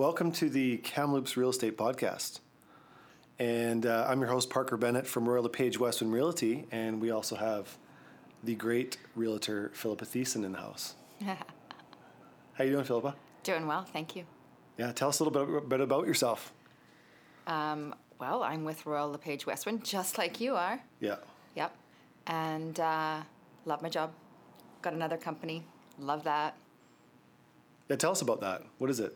Welcome to the Kamloops Real Estate Podcast. And uh, I'm your host, Parker Bennett from Royal LePage Westwind Realty. And we also have the great realtor, Philippa Thiessen, in the house. How are you doing, Philippa? Doing well, thank you. Yeah, tell us a little bit, bit about yourself. Um, well, I'm with Royal LePage Westwind, just like you are. Yeah. Yep. And uh, love my job. Got another company. Love that. Yeah, tell us about that. What is it?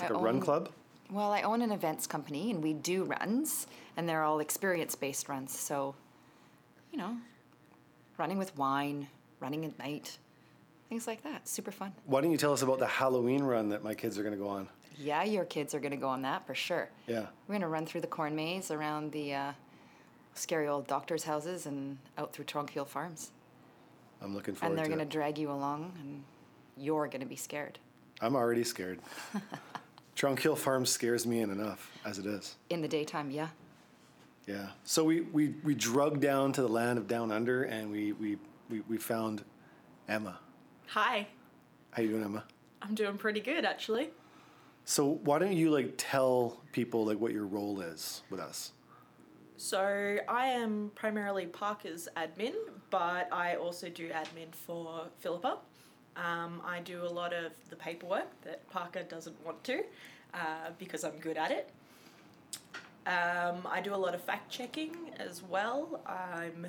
It's like I a run club? Well, I own an events company and we do runs, and they're all experience based runs. So, you know, running with wine, running at night, things like that. Super fun. Why don't you tell us about the Halloween run that my kids are going to go on? Yeah, your kids are going to go on that for sure. Yeah. We're going to run through the corn maze around the uh, scary old doctors' houses and out through Tranquille Farms. I'm looking forward to it. and they're going to drag you along, and you're going to be scared I'm already scared. Tranquille Farm scares me in enough as it is. in the daytime. Yeah. Yeah. So we, we, we drug down to the land of down under and we, we, we, we found Emma. Hi, How you doing, Emma? I'm doing pretty good actually. So why don't you like tell people like what your role is with us? So I am primarily Parker's admin, but I also do admin for Philippa. Um, I do a lot of the paperwork that Parker doesn't want to uh, because I'm good at it. Um, I do a lot of fact checking as well. I'm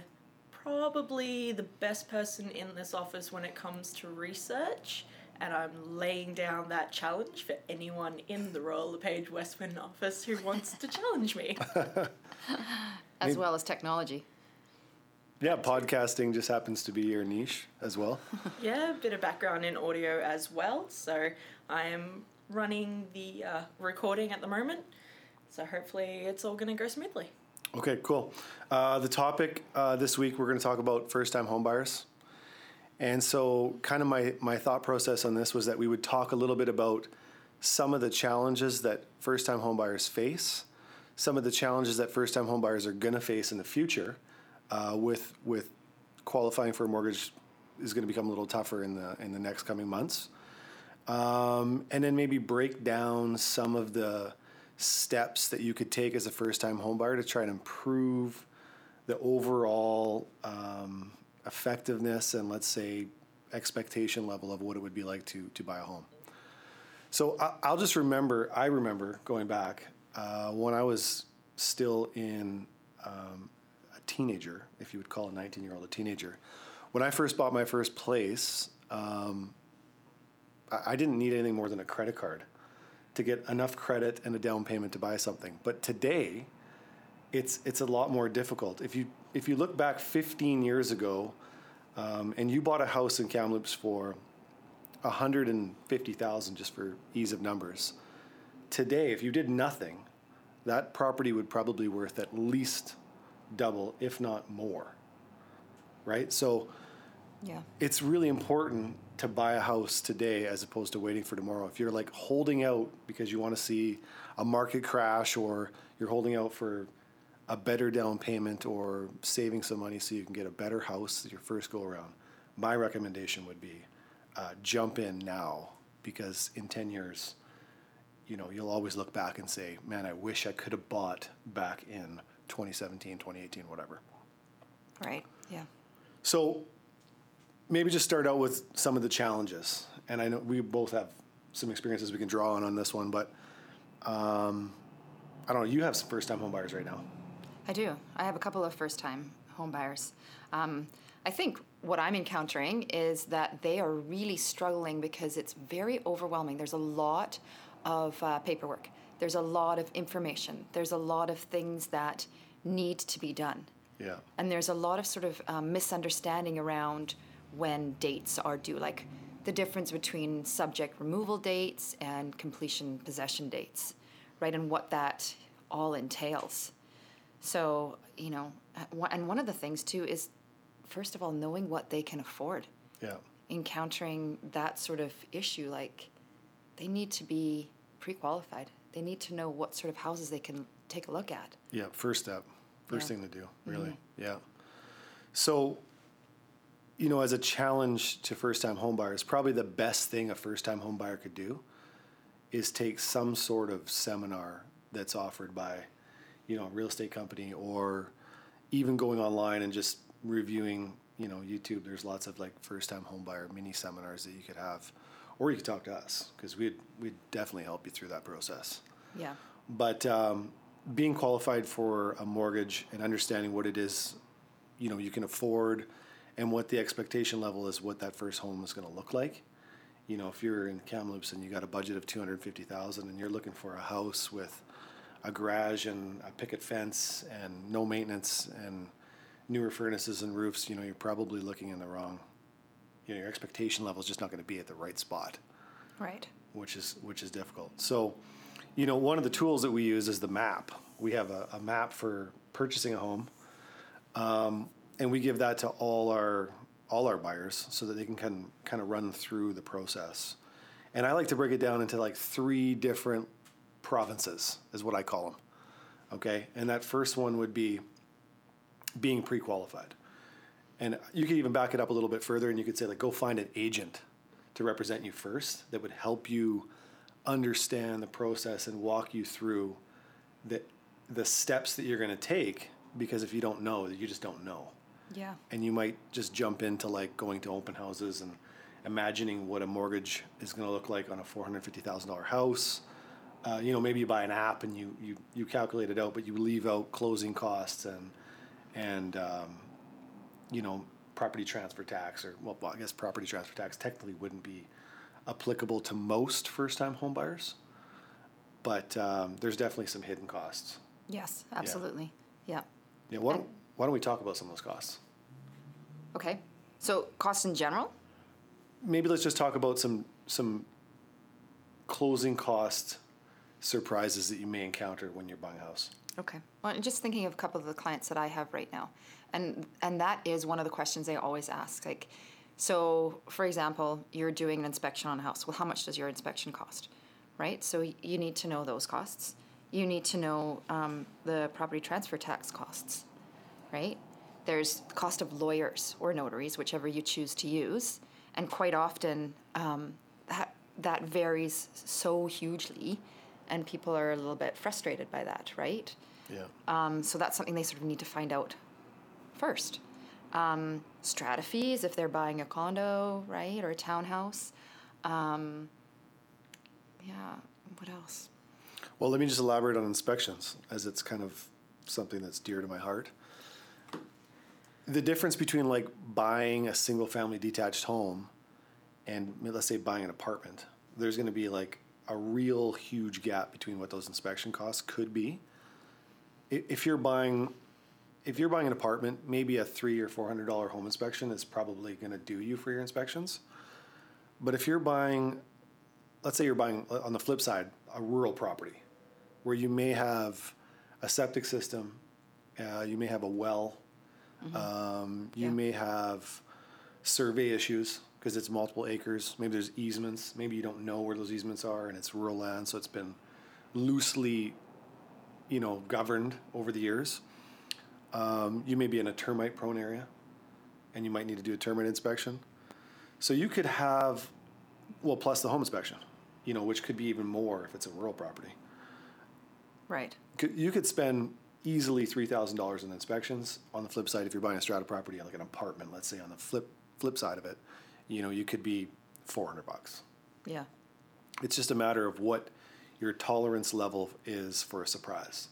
probably the best person in this office when it comes to research, and I'm laying down that challenge for anyone in the Royal LePage Westwind office who wants to challenge me. As well as technology. Yeah, podcasting just happens to be your niche as well. Yeah, a bit of background in audio as well. So I am running the uh, recording at the moment. So hopefully it's all going to go smoothly. Okay, cool. Uh, the topic uh, this week we're going to talk about first-time homebuyers, and so kind of my my thought process on this was that we would talk a little bit about some of the challenges that first-time homebuyers face, some of the challenges that first-time homebuyers are going to face in the future, uh, with with qualifying for a mortgage is going to become a little tougher in the in the next coming months, um, and then maybe break down some of the steps that you could take as a first time homebuyer to try and improve the overall um, effectiveness and let's say expectation level of what it would be like to to buy a home. So I, I'll just remember. I remember going back uh, when I was still in um, teenager, if you would call a 19 year old a teenager. When I first bought my first place, um, I, didn't need anything more than a credit card to get enough credit and a down payment to buy something. But today, it's it's a lot more difficult. If you if you look back 15 years ago, um, and you bought a house in Kamloops for 150,000 just for ease of numbers. Today, if you did nothing, that property would probably worth at least double, if not more. Right? So Yeah. it's really important to buy a house today as opposed to waiting for tomorrow. If you're like holding out because you want to see a market crash or you're holding out for a better down payment or saving some money so you can get a better house your first go around, my recommendation would be uh, jump in now because in 10 years, you know, you'll always look back and say, man, I wish I could have bought back in 2017, 2018, whatever. Right. Yeah. So maybe just start out with some of the challenges. And I know we both have some experiences we can draw on on this one, but um, I don't know. You have some first time homebuyers right now. I do. I have a couple of first time homebuyers. Um, I think what I'm encountering is that they are really struggling because it's very overwhelming. There's a lot of uh, paperwork, there's a lot of information, there's a lot of things that need to be done. Yeah. And there's a lot of sort of um, misunderstanding around when dates are due, like the difference between subject removal dates and completion possession dates, right? And what that all entails. So, you know, uh, and one of the things too is, first of all, knowing what they can afford. Yeah. Encountering that sort of issue, like they need to be pre qualified. They need to know what sort of houses they can take a look at. Yeah. First step. First Yeah. thing to do, mm-hmm. really. Yeah. So, you know, as a challenge to first time home buyers, probably the best thing a first time home buyer could do is take some sort of seminar that's offered by, you know, a real estate company or even going online and just reviewing, you know, YouTube. There's lots of like first time home buyer mini seminars that you could have, or you could talk to us because we'd we'd definitely help you through that process. Yeah. But um, being qualified for a mortgage and understanding what it is, you know, you can afford, and what the expectation level is, what that first home is going to look like. You know, if you're in Kamloops and you got a budget of two hundred fifty thousand, and you're looking for a house with a garage and a picket fence and no maintenance and newer furnaces and roofs, you know, you're probably looking in the wrong. You know, your expectation level is just not going to be at the right spot Right. which is which is difficult. So, you know, one of the tools that we use is the map. We have a, a map for purchasing a home, um, and we give that to all our all our buyers so that they can kind of, kind of run through the process. And I like to break it down into like three different provinces, is what I call them. Okay, and that first one would be being pre-qualified. And you could even back it up a little bit further and you could say, like, go find an agent to represent you first that would help you understand the process and walk you through the, the steps that you're going to take. Because if you don't know, you just don't know. Yeah. And you might just jump into like going to open houses and imagining what a mortgage is going to look like on a $450,000 house. Uh, you know, maybe you buy an app and you, you, you calculate it out, but you leave out closing costs and, and um, you know, property transfer tax or, well, I guess property transfer tax technically wouldn't be applicable to most first-time home buyers, but um, there's definitely some hidden costs. Yes, absolutely. Yeah. Yeah, why don't, why don't we talk about some of those costs? Okay. So costs in general? Maybe let's just talk about some some closing cost surprises that you may encounter when you're buying a house. Okay. Well, I'm just thinking of a couple of the clients that I have right now, and and that is one of the questions they always ask. Like, so for example, you're doing an inspection on a house. Well, how much does your inspection cost? Right. So you need to know those costs. You need to know um, the property transfer tax costs. Right. There's the cost of lawyers or notaries, whichever you choose to use, and quite often um, that that varies so hugely, and people are a little bit frustrated by that. Right. Yeah. Um, so that's something they sort of need to find out first. Um, strata fees if they're buying a condo, right, or a townhouse. Um, yeah. What else? Well, let me just elaborate on inspections, as it's kind of something that's dear to my heart. The difference between like buying a single family detached home and let's say buying an apartment, there's going to be like a real huge gap between what those inspection costs could be. If you're buying, if you're buying an apartment, maybe a three or four hundred dollar home inspection is probably going to do you for your inspections. But if you're buying, let's say you're buying uh, on the flip side a rural property, where you may have a septic system, uh, you may have a well, um, you Yeah. may have survey issues because it's multiple acres. Maybe there's easements. Maybe you don't know where those easements are, and it's rural land, so it's been loosely, you know, governed over the years. Um, you may be in a termite-prone area, and you might need to do a termite inspection. So you could have, well, plus the home inspection, you know, which could be even more if it's a rural property. Right. You could spend easily three thousand dollars in inspections. On the flip side, if you're buying a strata property, like an apartment, let's say on the flip flip side of it, you know, you could be four hundred bucks. Yeah. It's just a matter of what your tolerance level is for a surprise.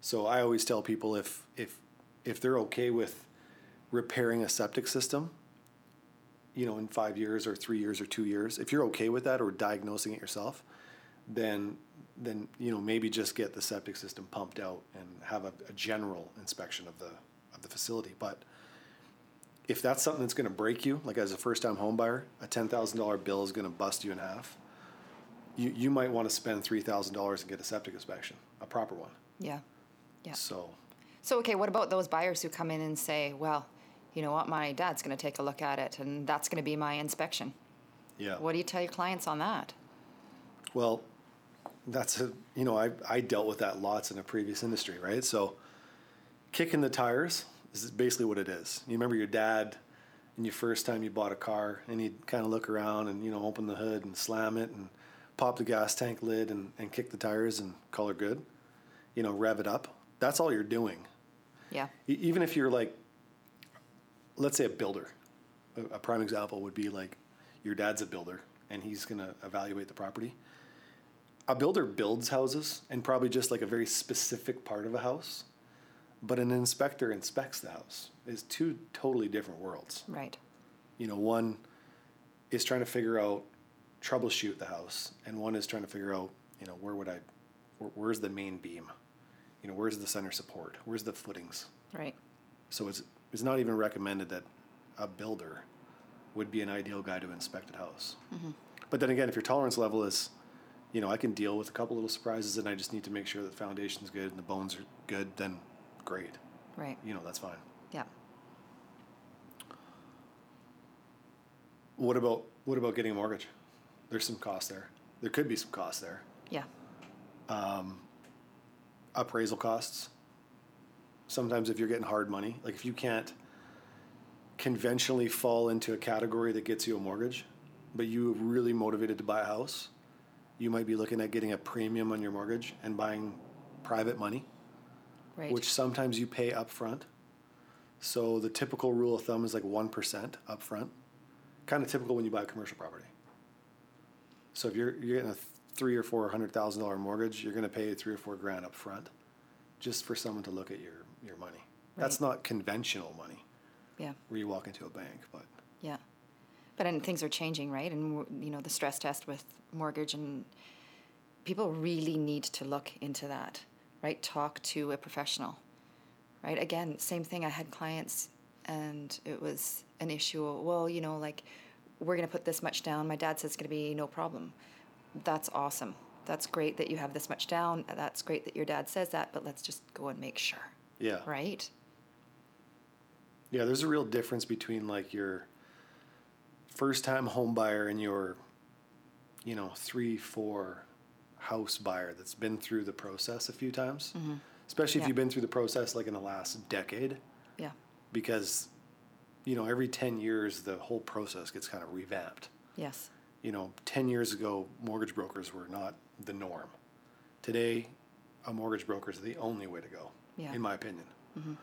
So I always tell people if if if they're okay with repairing a septic system, you know, in five years or three years or two years, if you're okay with that or diagnosing it yourself, then then you know maybe just get the septic system pumped out and have a, a general inspection of the of the facility. But if that's something that's going to break you, like as a first time home buyer, a ten thousand dollar bill is going to bust you in half. You you might want to spend three thousand dollars and get a septic inspection, a proper one. Yeah. Yeah. So So okay, what about those buyers who come in and say, "Well, you know what, my dad's going to take a look at it, and that's going to be my inspection." yeah. What do you tell your clients on that? Well, that's a you know I I dealt with that lots in a previous industry, right? So kicking the tires is basically what it is. You remember your dad and your first time you bought a car and he'd kind of look around and you know open the hood and slam it and pop the gas tank lid and, and kick the tires and call her good. You know, rev it up. That's all you're doing. Yeah. E- even if you're like, let's say a builder, a, a prime example would be like your dad's a builder and he's going to evaluate the property. A builder builds houses and probably just like a very specific part of a house, but an inspector inspects the house. Is two totally different worlds. Right. You know, one is trying to figure out troubleshoot the house, and one is trying to figure out, you know, where would I, where, where's the main beam, you know, where's the center support, where's the footings. Right. So it's it's not even recommended that a builder would be an ideal guy to inspect a house. Mm-hmm. But then again, if your tolerance level is, you know, I can deal with a couple little surprises, and I just need to make sure that the foundation's good and the bones are good, then great. Right. You know, that's fine. Yeah. What about what about getting a mortgage? There's some cost there. There could be some cost there. Yeah. Um, Appraisal costs. Sometimes if you're getting hard money, like if you can't conventionally fall into a category that gets you a mortgage, but you're really motivated to buy a house, you might be looking at getting a premium on your mortgage and buying private money, Right. which sometimes you pay upfront. So the typical rule of thumb is like 1% upfront. Kind of typical when you buy a commercial property. So if you're, you're getting a three or four hundred thousand dollar mortgage, you're gonna pay three or four grand upfront just for someone to look at your, your money. That's not conventional money yeah. where you walk into a bank, but Yeah. But and things are changing, right? And you know the stress test with mortgage and people really need to look into that, right? Talk to a professional. Right? Again, same thing I had clients and it was an issue. Well, you know, like we're going to put this much down. My dad says it's going to be no problem. That's awesome. That's great that you have this much down. That's great that your dad says that, but let's just go and make sure. yeah. Right? Yeah, there's a real difference between like your first time home buyer and your, you know, three, four house buyer that's been through the process a few times. Mm-hmm. Especially if Yeah. you've been through the process like in the last decade, Yeah. because, you know, every 10 years the whole process gets kind of revamped. Yes. You know, 10 years ago, mortgage brokers were not the norm. Today, a mortgage broker is the only way to go, Yeah. in my opinion. Mhm.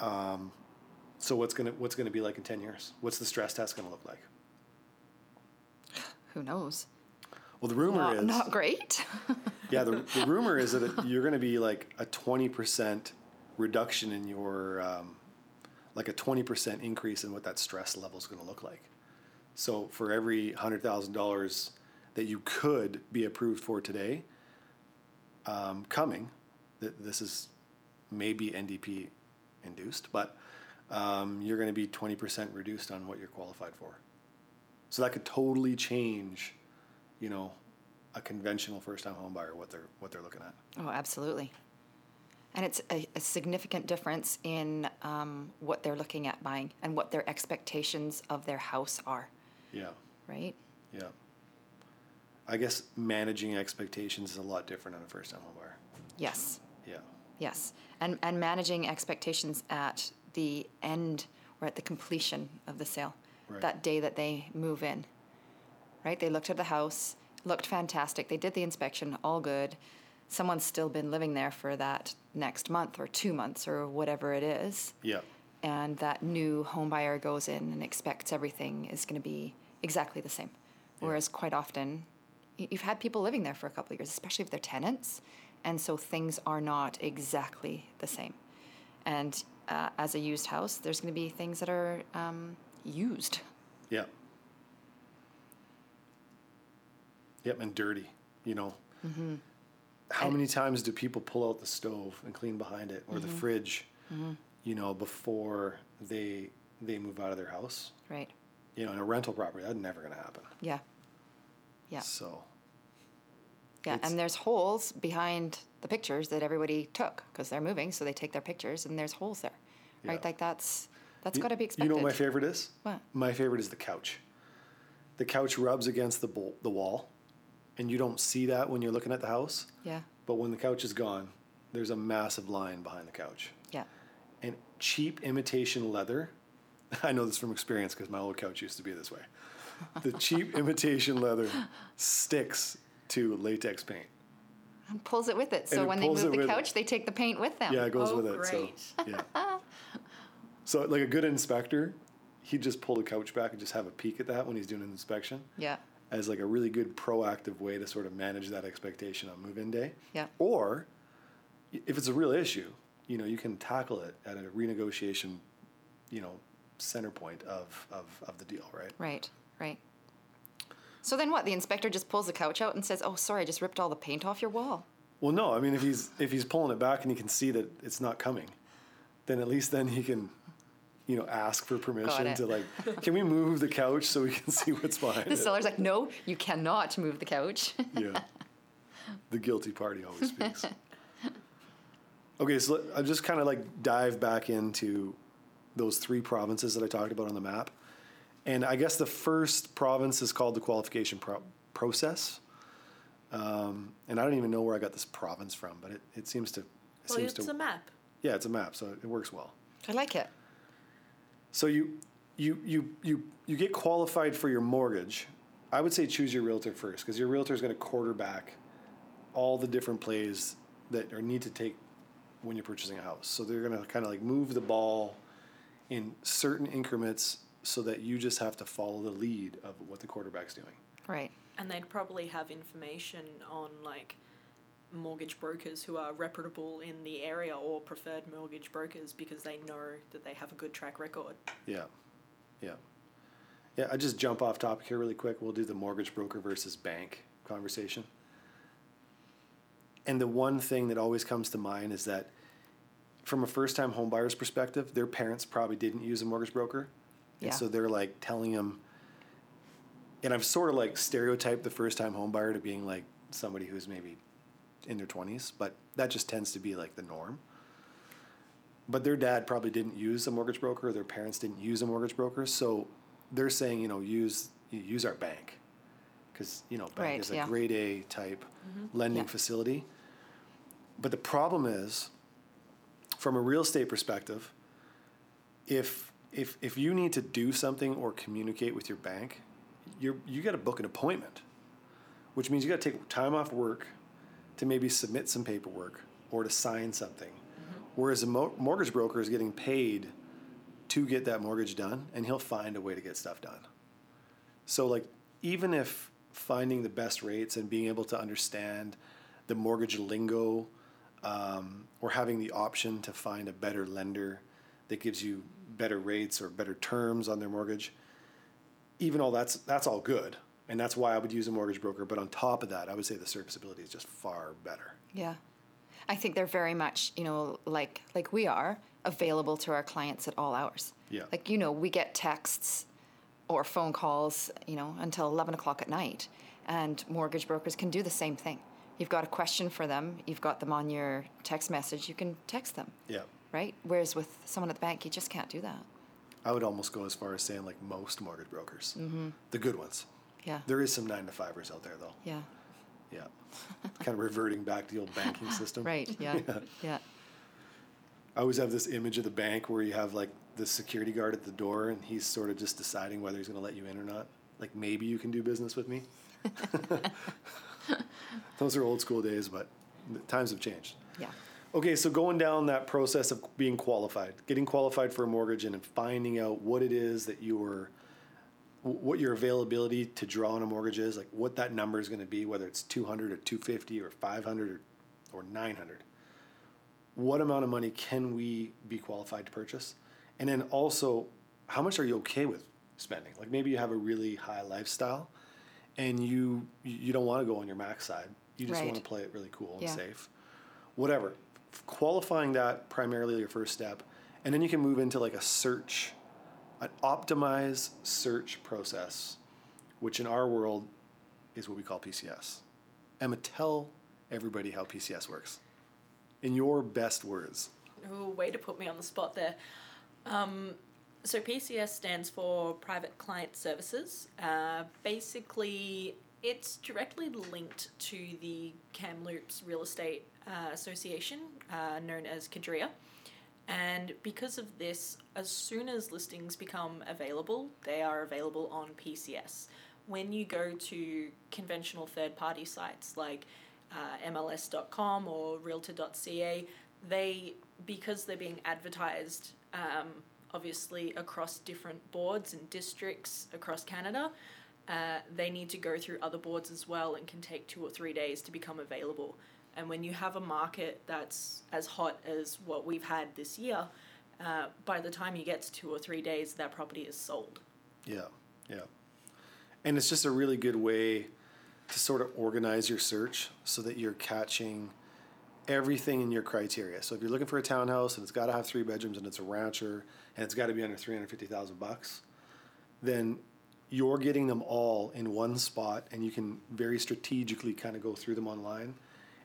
Um, so what's gonna what's gonna be like in 10 years? What's the stress test gonna look like? Who knows? Well, the rumor Not, is not great. yeah, the, the rumor is that you're going to be like a 20% reduction in your, um, like a 20% increase in what that stress level is going to look like. So for every $100,000 that you could be approved for today, um, coming, th- this is maybe NDP induced, but um, you're going to be 20% reduced on what you're qualified for. So that could totally change, you know, a conventional first-time homebuyer what they're what they're looking at. Oh, absolutely. And it's a, a significant difference in um, what they're looking at buying and what their expectations of their house are, Yeah, right? yeah. I guess managing expectations is a lot different on a first-time home buyer. Yes, Yeah, yes. And, and managing expectations at the end or at the completion of the sale, Right. that day that they move in, right? They looked at the house, looked fantastic. They did the inspection, all good. Someone's still been living there for that next month or two months or whatever it is. yeah, and that new home buyer goes in and expects everything is going to be exactly the same. Whereas quite often, you've had people living there for a couple of years, especially if they're tenants, and so things are not exactly the same. And uh, as a used house, there's going to be things that are um, used. yeah. Yep, and dirty. You know, how And- many times do people pull out the stove and clean behind it, or the mm-hmm. fridge? Mm-hmm. You know, before they they move out of their house. Right. You know, in a rental property, that's never going to happen. Yeah. Yeah. So, Yeah. And there's holes behind the pictures that everybody took because they're moving, so they take their pictures, and there's holes there. Right. Yeah. Like that's that's got to be You know what my favorite is? What? My favorite is the couch. The couch rubs against the bol- the wall, and you don't see that when you're looking at the house. Yeah. But when the couch is gone, there's a massive line behind the couch. Yeah. And cheap imitation leather, I know this from experience because my old couch used to be this way. The cheap imitation leather sticks to latex paint. And pulls it with it. So it when they move the with it. couch, they take the paint with them. Yeah, it goes Oh, with it. So yeah. so like a good inspector, he'd just pull the couch back and just have a peek at that when he's doing an inspection Yeah. As like a really good proactive way to sort of manage that expectation on move-in day. Yeah. Or if it's a real issue, you know, you can tackle it at a renegotiation, you know, center point of, of, of the deal, right? Right. Right. So then what? The inspector just pulls the couch out and says, "Oh, sorry, I just ripped all the paint off your wall." Well, no, I mean, if he's if he's pulling it back and he can see that it's not coming, then at least then he can, you know, ask for permission to like, can we move the couch so we can see what's behind The it? seller's like, "No, you cannot move the couch." yeah, the guilty party always speaks. Okay, so I'll just kind of like dive back into those three provinces that I talked about on the map, and I guess the first province is called the qualification pro- process. Um, and I don't even know where I got this province from, but it, it seems to it Well, seems it's to a map. yeah, it's a map, so it works well. I like it. So you you you you you get qualified for your mortgage. I would say choose your realtor first because your realtor is going to quarterback all the different plays that are need to take when you're purchasing a house. So they're going to kind of like move the ball in certain increments so that you just have to follow the lead of what the quarterback's doing. Right. And they'd probably have information on like mortgage brokers who are reputable in the area or preferred mortgage brokers because they know that they have a good track record. Yeah. Yeah. Yeah, I just jump off topic here really quick. We'll do the mortgage broker versus bank conversation. And the one thing that always comes to mind is that from a first time home buyer's perspective, their parents probably didn't use a mortgage broker. And Yeah. so they're like telling them, and I've sort of like stereotyped the first time home buyer to being like somebody who's maybe in their 20s, but that just tends to be like the norm. But their dad probably didn't use a mortgage broker, their parents didn't use a mortgage broker, so they're saying, you know, use use our bank, because you know, bank Right, is a yeah. grade A type mm-hmm. lending Yeah. facility. But the problem is, from a real estate perspective, if if if you need to do something or communicate with your bank, you're you got to book an appointment, which means you got to take time off work to maybe submit some paperwork or to sign something. Whereas a mo- mortgage broker is getting paid to get that mortgage done, and he'll find a way to get stuff done. So, like, even if finding the best rates and being able to understand the mortgage lingo, um, or having the option to find a better lender that gives you better rates or better terms on their mortgage, even all that's that's all good, and that's why I would use a mortgage broker. But on top of that, I would say the serviceability is just far better. Yeah. I think they're very much, you know, like like we are available to our clients at all hours. Yeah. Like you know, we get texts or phone calls, you know, until eleven o'clock at night, and mortgage brokers can do the same thing. You've got a question for them, you've got them on your text message, you can text them, Yeah. right? Whereas with someone at the bank, you just can't do that. I would almost go as far as saying like most mortgage brokers, mm-hmm. the good ones. Yeah. There is some nine to fivers out there though. Yeah. Yeah, kind of reverting back to the old banking system. Right. Yeah. yeah. I always have this image of the bank where you have like the security guard at the door, and he's sort of just deciding whether he's going to let you in or not. Like maybe you can do business with me. Those are old school days, but the times have changed. Yeah. Okay, so going down that process of being qualified, getting qualified for a mortgage, and finding out what it is that you were, what your availability to draw on a mortgage is, like what that number is going to be, whether it's two hundred or two fifty or five hundred or, or nine hundred. What amount of money can we be qualified to purchase, and then also, how much are you okay with spending? Like maybe you have a really high lifestyle, and you you don't want to go on your max side. You just Right. want to play it really cool and Yeah. safe whatever. Qualifying that primarily your first step, and then you can move into like a search, an optimized search process, which in our world is what we call PCS. Emma, tell everybody how PCS works in your best words. Oh, way to put me on the spot there. Um, so PCS stands for Private Client Services. Uh, basically, it's directly linked to the Kamloops Real Estate uh, Association, uh, known as KADREA. And because of this, as soon as listings become available, they are available on PCS. when you go to conventional third party sites like uh, MLS.com or Realtor.ca, they, because they're being advertised um, obviously across different boards and districts across Canada, uh, they need to go through other boards as well and can take two or three days to become available. And when you have a market that's as hot as what we've had this year, uh, by the time you get to two or three days, that property is sold. Yeah, yeah. And it's just a really good way to sort of organize your search so that you're catching everything in your criteria. So if you're looking for a townhouse and it's got to have three bedrooms and it's a rancher and it's got to be under 350,000 bucks, then you're getting them all in one spot and you can very strategically kind of go through them online.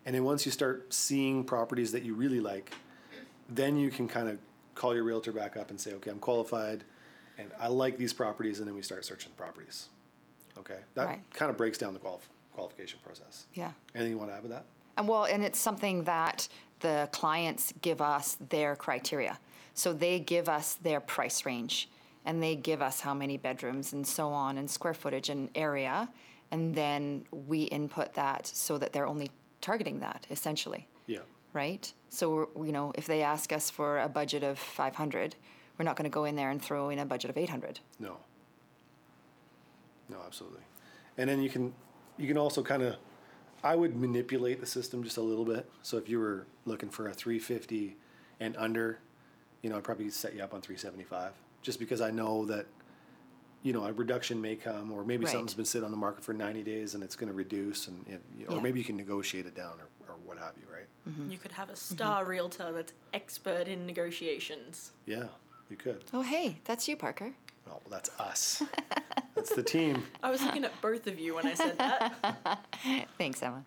And then once you start seeing properties that you really like, then you can kind of call your realtor back up and say, okay, I'm qualified and I like these properties, and then we start searching properties. Okay, that Right. kind of breaks down the qualif- qualification process. Yeah. Anything you want to add with that? And well, and it's something that the clients give us their criteria. So they give us their price range and they give us how many bedrooms and so on and square footage and area. And then we input that so that they're only targeting that essentially, Yeah. right? So, you know, if they ask us for a budget of 500, we're not going to go in there and throw in a budget of 800. No. No, absolutely. And then you can you can also kind of I would manipulate the system just a little bit. So if you were looking for a 350 and under, you know, I'd probably set you up on 375 just because I know that you know, a reduction may come or maybe Right. something's been sitting on the market for 90 days and it's going to reduce and, and you know, or Yeah. maybe you can negotiate it down or, or what have you, right? Mm-hmm. You could have a star mm-hmm. realtor that's expert in negotiations. Yeah, you could. Oh, hey, that's you, Parker. Oh, well, that's us. that's the team. I was looking at both of you when I said that. Thanks, Emma.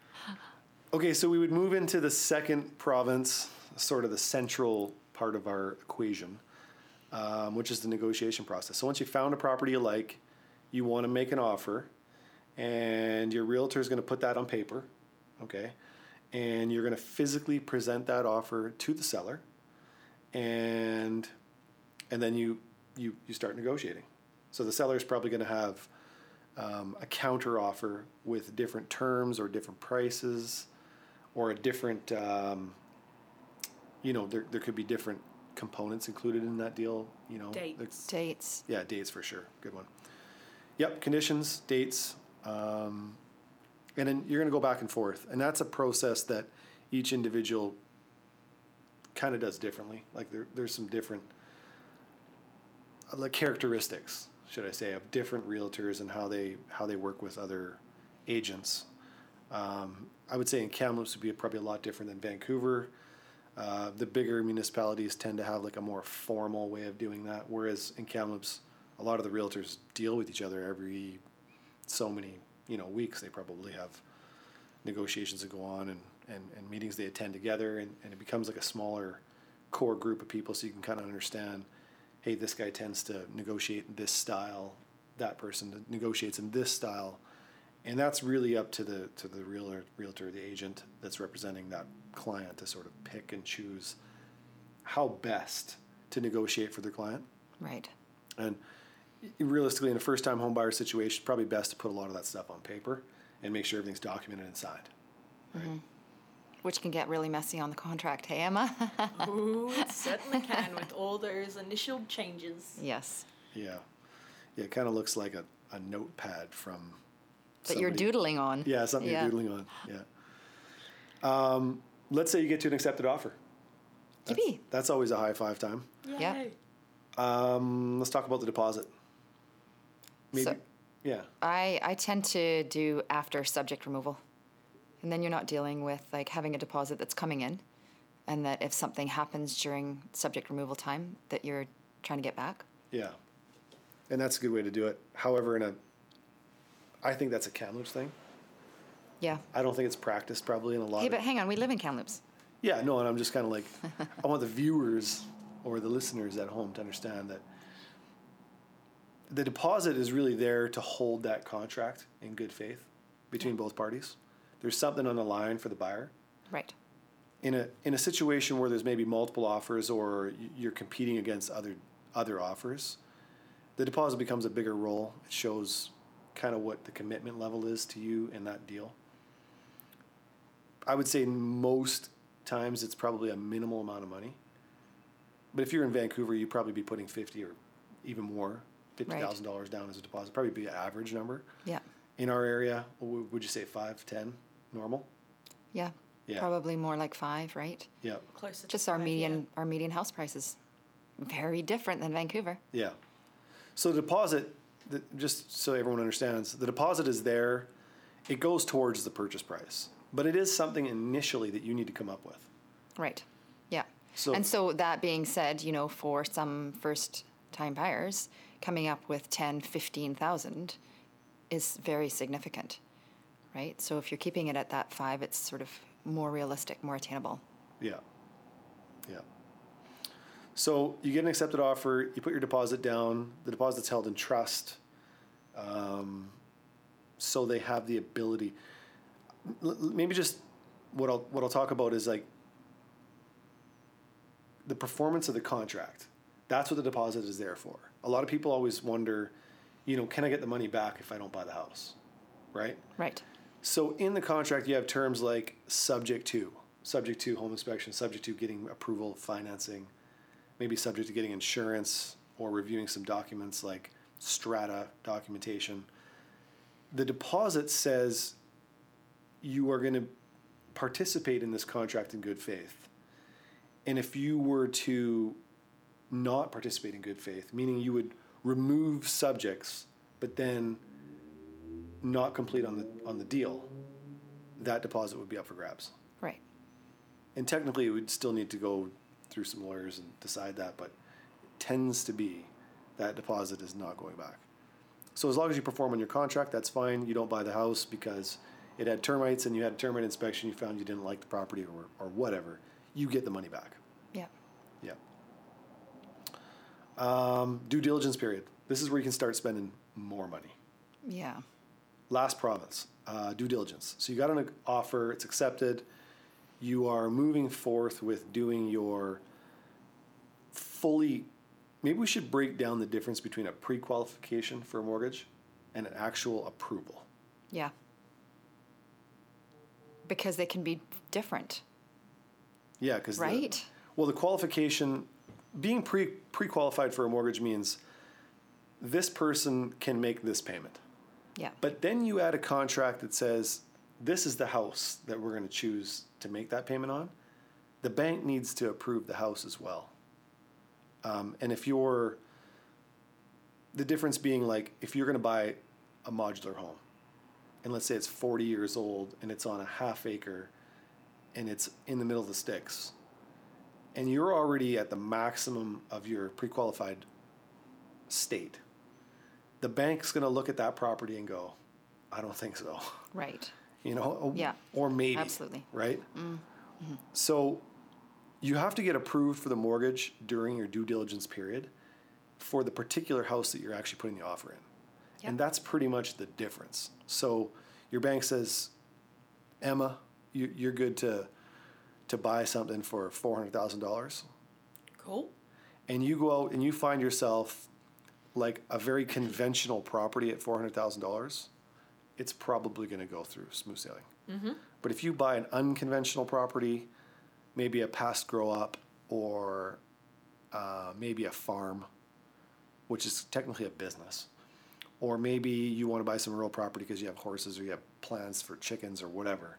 Okay, so we would move into the second province, sort of the central part of our equation, um, which is the negotiation process. So once you found a property you like, you want to make an offer, and your realtor is going to put that on paper, okay, and you're going to physically present that offer to the seller, and and then you you you start negotiating. So the seller is probably going to have um, a counter offer with different terms or different prices or a different um, you know there, there could be different components included in that deal you know Dates. Dates. yeah dates for sure. Good one. Yep conditions dates um, and then you're going to go back and forth and that's a process that each individual kind of does differently. Like there, there's some different like characteristics should i say of different realtors and how they how they work with other agents. Um, i would say in kamloops would be probably a lot different than vancouver uh, the bigger municipalities tend to have like a more formal way of doing that whereas in kamloops a lot of the realtors deal with each other every so many you know weeks. They probably have negotiations that go on and, and, and meetings they attend together and, and it becomes like a smaller core group of people so you can kind of understand hey this guy tends to negotiate in this style that person negotiates in this style. And that's really up to the to the realtor realtor the agent that's representing that client to sort of pick and choose how best to negotiate for their client Right. and realistically, in a first time home buyer situation, probably best to put a lot of that stuff on paper and make sure everything's documented and signed. Right, Which can get really messy on the contract. Hey, Emma? Ooh, it certainly can with all those initial changes. yes. Yeah. Yeah, it kind of looks like a, a notepad from. That you're doodling on. Yeah, something Yeah. you're doodling on. Yeah. Um, let's say you get to an accepted offer. That's, Yippee. that's always a high five time. Yeah. Um, let's talk about the deposit. Maybe. So- yeah. I, I tend to do after subject removal. And then you're not dealing with like having a deposit that's coming in and that if something happens during subject removal time that you're trying to get back. Yeah. And that's a good way to do it. However, in a, I think that's a Kamloops thing. Yeah. I don't think it's practiced probably in a lot Hey, of. but hang on, we live in Kamloops. Yeah, no, and I'm just kind of like, I want the viewers or the listeners at home to understand that the deposit is really there to hold that contract in good faith between both parties. There's something on the line for the buyer. Right. In a in a situation where there's maybe multiple offers or you're competing against other other offers, the deposit becomes a bigger role. It shows kind of what the commitment level is to you in that deal. I would say most times it's probably a minimal amount of money. But if you're in Vancouver, you'd probably be putting fifty or even more, fifty thousand dollars down as a deposit. Probably be an average number. Yeah. In our area, would you say five, ten, normal? Yeah. Yeah. Probably more like five, right? Yeah, Closer to Just our five, median yeah. our median house prices. Very different than Vancouver. yeah. So the deposit, the, just so everyone understands, the deposit is there. It goes towards the purchase price, but it is something initially that you need to come up with. Right. Yeah. So- and so that being said, you know, for some first time buyers, coming up with 10, 15,000 is very significant. Right? So if you're keeping it at that 5, it's sort of more realistic, more attainable. Yeah. Yeah. So you get an accepted offer, you put your deposit down, the deposit's held in trust. Um, so they have the ability. Maybe just what I'll what I'll talk about is like the performance of the contract. That's what the deposit is there for. A lot of people always wonder, you know, can I get the money back if I don't buy the house? Right? Right. So in the contract, you have terms like subject to, subject to home inspection, subject to getting approval financing, maybe subject to getting insurance or reviewing some documents like strata documentation. The deposit says you are going to participate in this contract in good faith. And if you were to not participate in good faith, meaning you would remove subjects, but then not complete on the on the deal, that deposit would be up for grabs. Right. And technically, it would still need to go through some lawyers and decide that, but it tends to be that deposit is not going back. So as long as you perform on your contract, that's fine. You don't buy the house because it had termites and you had a termite inspection. You found you didn't like the property or or whatever. You get the money back. Yeah. Yeah. Um, due diligence period. This is where you can start spending more money. Yeah. Last province, uh, due diligence. So you got an offer, it's accepted. You are moving forth with doing your fully. Maybe we should break down the difference between a pre qualification for a mortgage and an actual approval. Yeah. Because they can be different, Yeah, because right? well, the qualification, being pre pre qualified for a mortgage means this person can make this payment. yeah. But then you add a contract that says this is the house that we're going to choose to make that payment on. The bank needs to approve the house as well. Um, and if you're, the difference being like if you're going to buy a modular home, and let's say it's 40 years old and it's on a half acre and it's in the middle of the sticks, and you're already at the maximum of your pre qualified state, the bank's going to look at that property and go, I don't think so. Right. You know, Yeah, or maybe, absolutely. right? Mm-hmm. So you have to get approved for the mortgage during your due diligence period for the particular house that you're actually putting the offer in. And that's pretty much the difference. So your bank says, Emma, you, you're good to, to buy something for $400,000 Cool. and you go out and you find yourself like a very conventional property at four hundred thousand dollars, it's probably going to go through smooth sailing. But if you buy an unconventional property, maybe a past grow up or uh, maybe a farm, which is technically a business, or maybe you want to buy some rural property because you have horses or you have plans for chickens or whatever,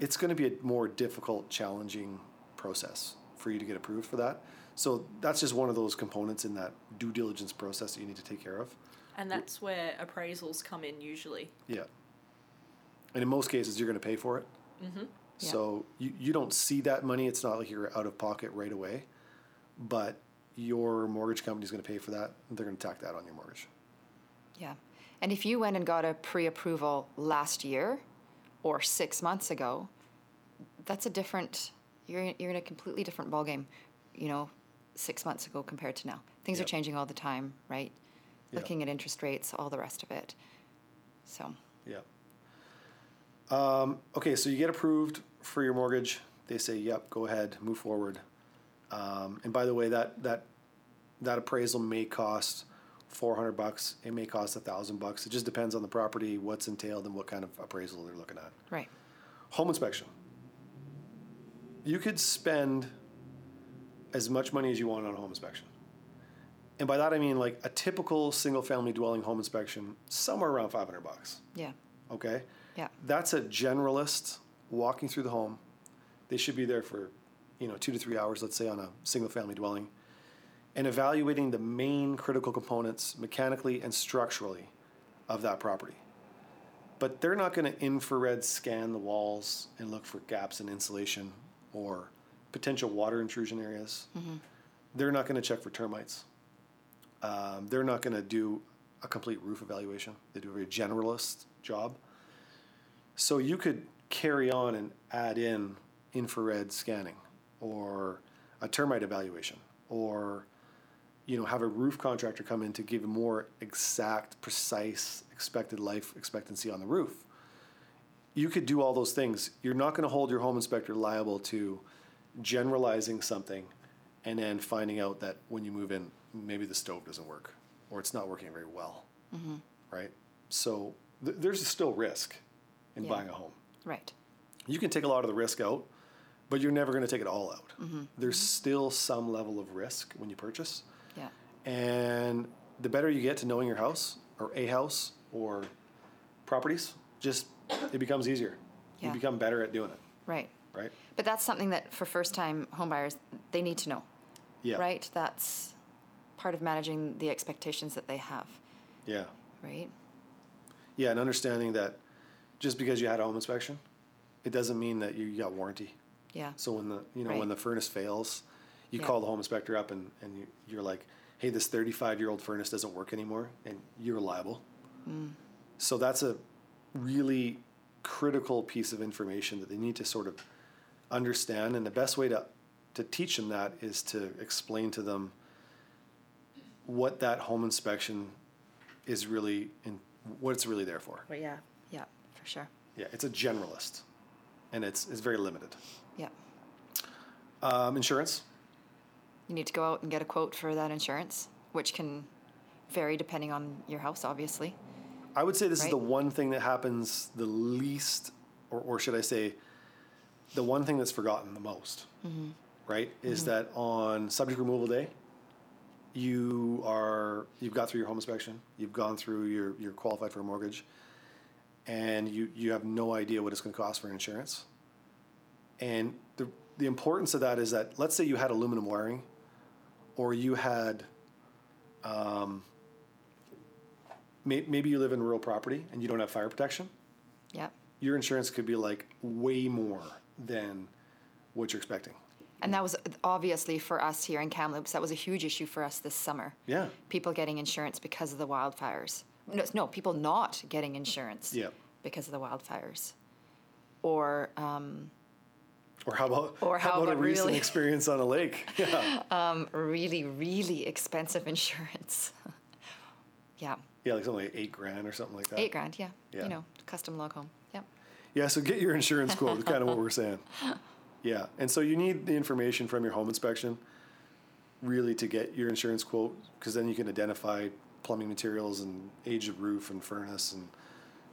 it's going to be a more difficult, challenging process for you to get approved for that. So that's just one of those components in that due diligence process that you need to take care of. And that's where appraisals come in usually. Yeah. And in most cases, you're going to pay for it. Mm-hmm. Yeah. So you, you don't see that money. It's not like you're out of pocket right away, but your mortgage company is going to pay for that. And they're going to tack that on your mortgage. Yeah. And if you went and got a pre approval last year or six months ago, that's a different, you're, in- you're in a completely different ballgame, you know, six months ago compared to now. Things Yep. are changing all the time, right? Yeah. Looking at interest rates, all the rest of it. So, Yeah. Um, okay, so you get approved for your mortgage. They say, "Yep, go ahead, move forward." Um, and by the way, that that that appraisal may cost four hundred bucks. It may cost a thousand bucks. It just depends on the property, what's entailed, and what kind of appraisal they're looking at. Right. Home inspection. You could spend as much money as you want on a home inspection. And by that I mean like a typical single family dwelling home inspection, somewhere around 500 bucks. Yeah. Okay? Yeah. That's a generalist walking through the home. They should be there for, you know, two to three hours, let's say, on a single family dwelling, and evaluating the main critical components mechanically and structurally of that property. But they're not going to infrared scan the walls and look for gaps in insulation or potential water intrusion areas. They're not going to check for termites. Um, they're not going to do a complete roof evaluation. They do a very generalist job. So you could carry on and add in infrared scanning or a termite evaluation or you know have a roof contractor come in to give a more exact precise expected life expectancy on the roof you could do all those things you're not going to hold your home inspector liable to generalizing something and then finding out that when you move in maybe the stove doesn't work or it's not working very well mm-hmm. right so th- there's still risk in Yeah. buying a home Right. you can take a lot of the risk out, but you're never going to take it all out. Mm-hmm. There's mm-hmm. still some level of risk when you purchase. And the better you get to knowing your house or a house or properties, just it becomes easier. Yeah. You become better at doing it, Right. right? But that's something that for first time homebuyers, they need to know. Yeah. Right? That's part of managing the expectations that they have. Yeah. Right? Yeah, and understanding that just because you had a home inspection, it doesn't mean that you got warranty. Yeah. So when the you know Right. when the furnace fails, you Yeah. call the home inspector up and, and you, you're like, hey, this 35 year old furnace doesn't work anymore, and you're liable. Mm. So that's a really critical piece of information that they need to sort of understand, and the best way to to teach them that is to explain to them what that home inspection is really in what it's really there for. But yeah. Yeah, for sure. Yeah, it's a generalist, and it's it's very limited. Yeah. Um, insurance. You need to go out and get a quote for that insurance, which can vary depending on your house, obviously. I would say this is the one thing that happens the least, or, or should I say, the one thing that's forgotten the most, mm-hmm. right? Is mm-hmm. that on subject removal day, you are you've got through your home inspection, you've gone through your you're qualified for a mortgage, and you you have no idea what it's going to cost for insurance. And the the importance of that is that let's say you had aluminum wiring, or you had may, maybe you live in rural property and you don't have fire protection, Yeah. your insurance could be like way more than what you're expecting. And that was obviously for us here in Kamloops, that was a huge issue for us this summer. Yeah. People getting insurance because of the wildfires. No, no people not getting insurance Yeah. because of the wildfires. Or um, Or how about Or how a about recent really- experience on a lake? Yeah. um, really, really expensive insurance. yeah. yeah, like something like eight grand or something like that. Eight grand, yeah. Yeah. You know, custom log home. Yeah. Yeah, so get your insurance quote, kind of what we're saying. Yeah. And so you need the information from your home inspection really to get your insurance quote because then you can identify plumbing materials and age of roof and furnace and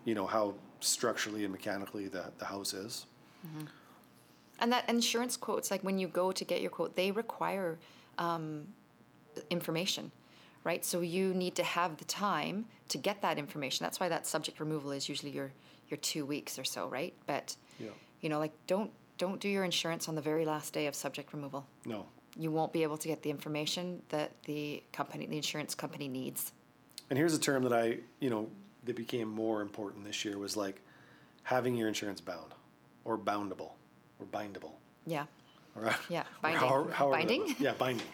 you know how structurally and mechanically the, the house is. And that insurance quotes, like when you go to get your quote, they require um, information, right? So you need to have the time to get that information. That's why that subject removal is usually your your two weeks or so, right? But Yeah. you know, like don't don't do your insurance on the very last day of subject removal. No. You won't be able to get the information that the company, the insurance company needs. And here's a term that I, you know, that became more important this year was like having your insurance bound or boundable or bindable. Yeah. All right. Uh, yeah, binding. however that Binding? Yeah, binding.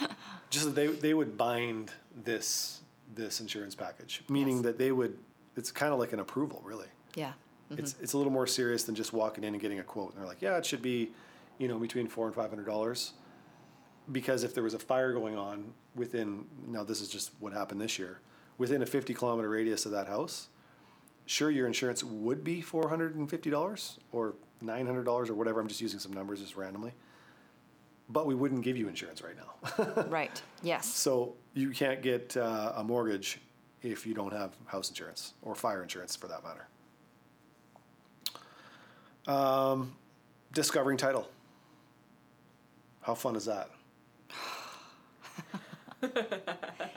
Just that they they would bind this this insurance package, meaning Yes. that they would. It's kind of like an approval, really. Yeah. It's mm-hmm. it's a little more serious than just walking in and getting a quote. And they're like, yeah, it should be, you know, between four and five hundred dollars. Because if there was a fire going on within, now this is just what happened this year, within a fifty kilometer radius of that house, sure your insurance would be four hundred and fifty dollars or nine hundred dollars or whatever. I'm just using some numbers just randomly. but we wouldn't give you insurance right now. Right. Yes. so you can't get uh, a mortgage if you don't have house insurance or fire insurance for that matter. Um, discovering title. How fun is that?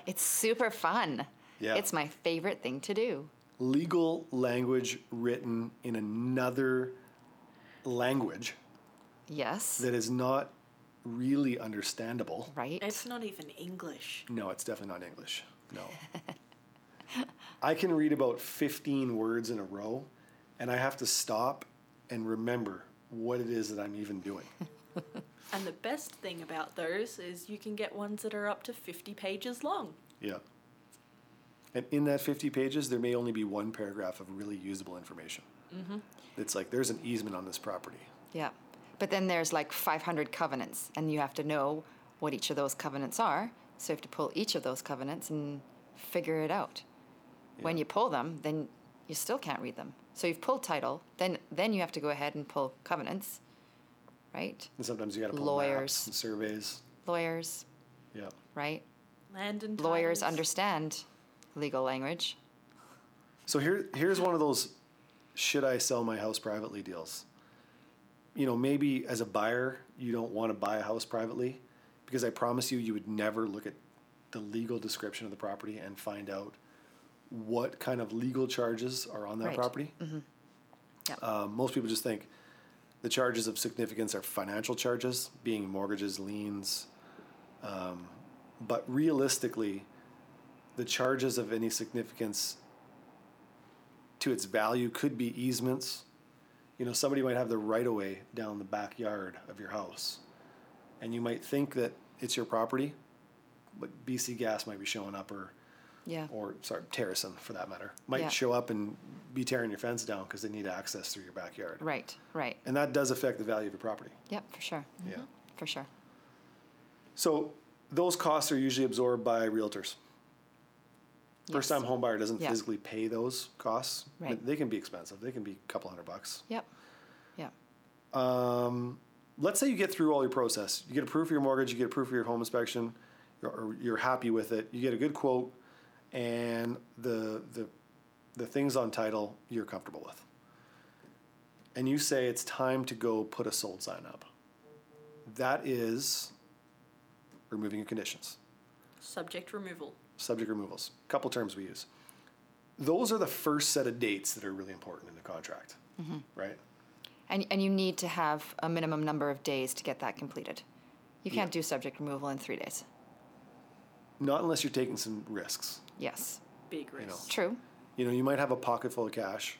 It's super fun. Yeah. It's my favorite thing to do. Legal language written in another language Yes. that is not really understandable. right. It's not even English. No, it's definitely not English. No. I can read about 15 words in a row, and I have to stop and remember what it is that I'm even doing. And the best thing about those is you can get ones that are up to 50 pages long. Yeah. And in that 50 pages, there may only be one paragraph of really usable information. Mm-hmm. It's like there's an easement on this property. Yeah. But then there's like 500 covenants, and you have to know what each of those covenants are. So you have to pull each of those covenants and figure it out. When you pull them, then you still can't read them. So you've pulled title, then then you have to go ahead and pull covenants, right? And sometimes you got to pull Lawyers. maps and surveys. Lawyers, Yeah. right? Land and Lawyers titles. understand legal language. So here, here's one of those should I sell my house privately deals. You know, maybe as a buyer, you don't want to buy a house privately because I promise you, you would never look at the legal description of the property and find out what kind of legal charges are on that Right. property. Yep. Um, most people just think the charges of significance are financial charges, being mortgages, liens. Um, but realistically, the charges of any significance to its value could be easements. You know, somebody might have the right of way down the backyard of your house, and you might think that it's your property, but BC Gas might be showing up, or Yeah. or sorry, Terasen for that matter, might Yeah. show up and be tearing your fence down because they need access through your backyard, Right, right. and that does affect the value of your property. Yep, for sure. Yeah. Mm-hmm. For sure. So those costs are usually absorbed by realtors. First time Yes. home buyer doesn't Yeah. physically pay those costs. but Right. They can be expensive. They can be a couple hundred bucks. Yep. Yep. Um, let's say you get through all your process. You get a proof of your mortgage, you get a proof of your home inspection, you're, or you're happy with it, you get a good quote, and the, the, the things on title you're comfortable with. And you say it's time to go put a sold sign up. That is removing your conditions. Subject removal. Subject removals. Couple terms we use. Those are the first set of dates that are really important in the contract, mm-hmm. right? And, and you need to have a minimum number of days to get that completed. You can't Yeah. do subject removal in three days. Not unless you're taking some risks. Yes. Big know. risk. True. You know, you might have a pocket full of cash,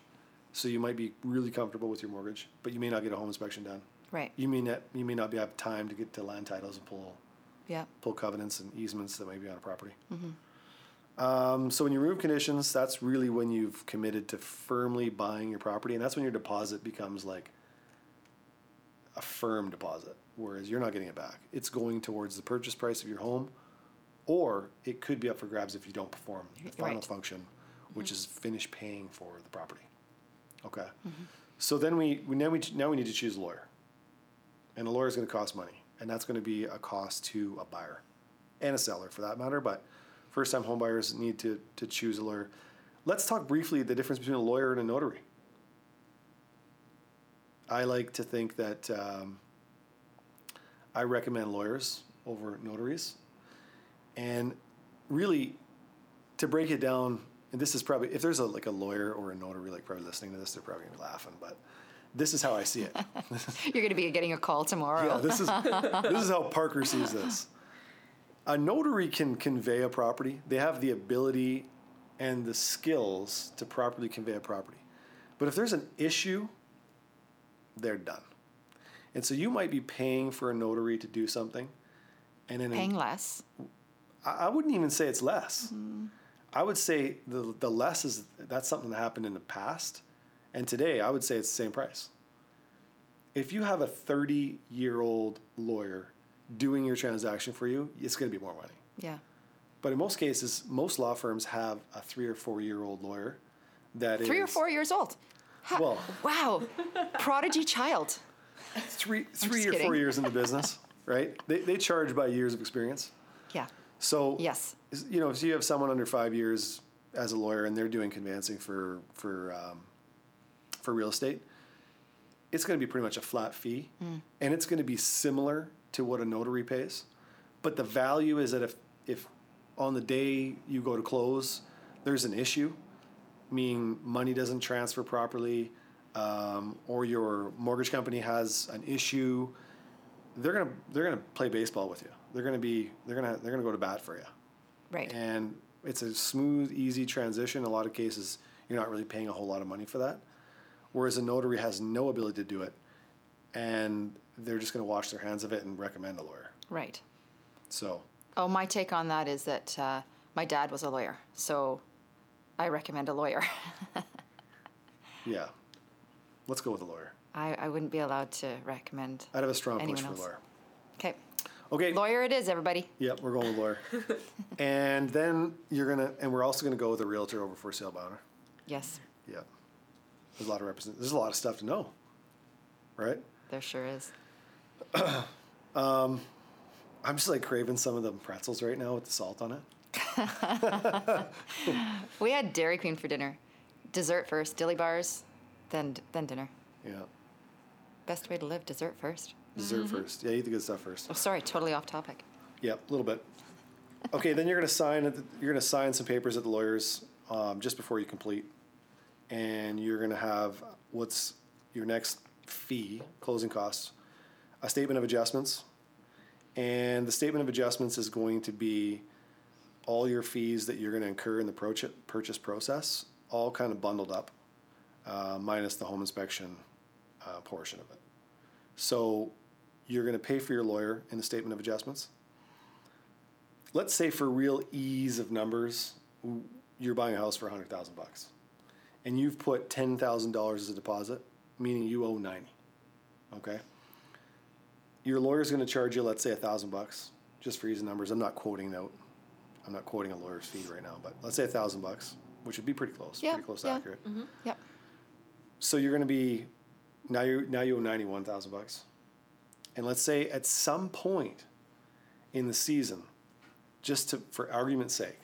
so you might be really comfortable with your mortgage, but you may not get a home inspection done. Right. You may not you may not be have time to get to land titles and pull Yeah. pull covenants and easements that may be on a property. Mm-hmm. Um, so when you remove conditions, that's really when you've committed to firmly buying your property, and that's when your deposit becomes like a firm deposit, whereas you're not getting it back. It's going towards the purchase price of your home, or it could be up for grabs if you don't perform the final Right. function, which is mm-hmm. finish paying for the property. Okay. Mm-hmm. So then we, we now we now we need to choose a lawyer, and a lawyer is going to cost money, and that's going to be a cost to a buyer and a seller for that matter. But first time home buyers need to, to choose a lawyer. Let's talk briefly the difference between a lawyer and a notary. I like to think that um, I recommend lawyers over notaries. And really, to break it down, and this is probably, if there's a, like a lawyer or a notary like probably listening to this, they're probably laughing, but this is how I see it. You're going to be getting a call tomorrow. Yeah, this is this is how Parker sees this. A notary can convey a property. They have the ability and the skills to properly convey a property. But if there's an issue, they're done. And so you might be paying for a notary to do something, and in Paying less. I I wouldn't even say it's less. Mm-hmm. I would say the the less is that's something that happened in the past, and today I would say it's the same price. If you have a thirty year old lawyer doing your transaction for you, it's going to be more money. Yeah. But in most cases, most law firms have a three or four year old lawyer that is Three or four years old. Ha- Well- wow. Prodigy child. three three or four years in the business. right? They, they charge by years of experience. Yeah. So Yes. you know, if you have someone under five years as a lawyer and they're doing conveyancing for for um, for real estate, it's going to be pretty much a flat fee, and it's going to be similar to what a notary pays. But the value is that if if on the day you go to close, there's an issue, meaning money doesn't transfer properly, um, or your mortgage company has an issue, they're gonna they're gonna play baseball with you. They're gonna be they're gonna they're gonna go to bat for you Right. and it's a smooth, easy transition. In a lot of cases, you're not really paying a whole lot of money for that. Whereas a notary has no ability to do it, and they're just going to wash their hands of it and recommend a lawyer. Right. So, Oh, my take on that is that uh, my dad was a lawyer, so I recommend a lawyer. yeah, let's go with a lawyer. I, I wouldn't be allowed to recommend. I'd have a strong push for a else? lawyer. Okay. Okay. Lawyer it is, everybody. Yep, we're going with lawyer. and then you're gonna, and we're also gonna go with a realtor over for sale by owner. Yes, Yep. There's a lot of represent. There's a lot of stuff to know, right? there sure is. I'm just like craving some of the pretzels right now with the salt on it. We had Dairy Queen for dinner. Dessert first, dilly bars, then then dinner. Yeah. Best way to live, dessert first. Dessert first. Yeah, eat the good stuff first. Oh, sorry, totally off topic. Yep, a little bit. Okay, then you're gonna sign, you're gonna sign some papers at the lawyer's, um, just before you complete. And you're gonna have what's your next fee, closing costs, a statement of adjustments. And the statement of adjustments is going to be all your fees that you're gonna incur in the purchase process, all kind of bundled up, uh, minus the home inspection, uh, portion of it. So you're gonna pay for your lawyer in the statement of adjustments let's say for real ease of numbers, you're buying a house for a hundred thousand bucks, and you've put ten thousand dollars as a deposit, meaning you owe ninety. Okay. Your lawyer's going to charge you, let's say, a thousand bucks, just for ease of numbers. I'm not quoting out. I'm not quoting a lawyer's fee right now, but let's say a thousand bucks, which would be pretty close, Yeah, pretty close yeah. accurate. Mm-hmm, yep. So you're going to be now you now you owe ninety one thousand bucks, and let's say at some point in the season, just to for argument's sake,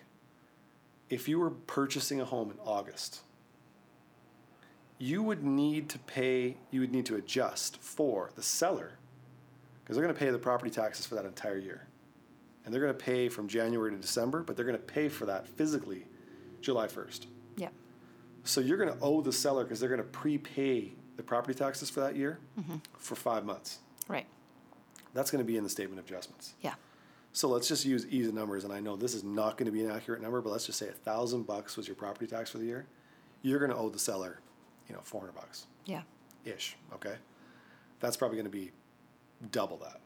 if you were purchasing a home in August, you would need to pay you would need to adjust for the seller because they're going to pay the property taxes for that entire year, and they're going to pay from January to December, but they're going to pay for that physically July first. Yep. So you're going to owe the seller because they're going to prepay the property taxes for that year mm-hmm. for five months. Right. That's going to be in the statement of adjustments. Yeah. So let's just use easy numbers, and I know this is not going to be an accurate number, but let's just say a thousand bucks was your property tax for the year. You're going to owe the seller, you know, four hundred bucks Yeah. ish. Okay, that's probably going to be double that.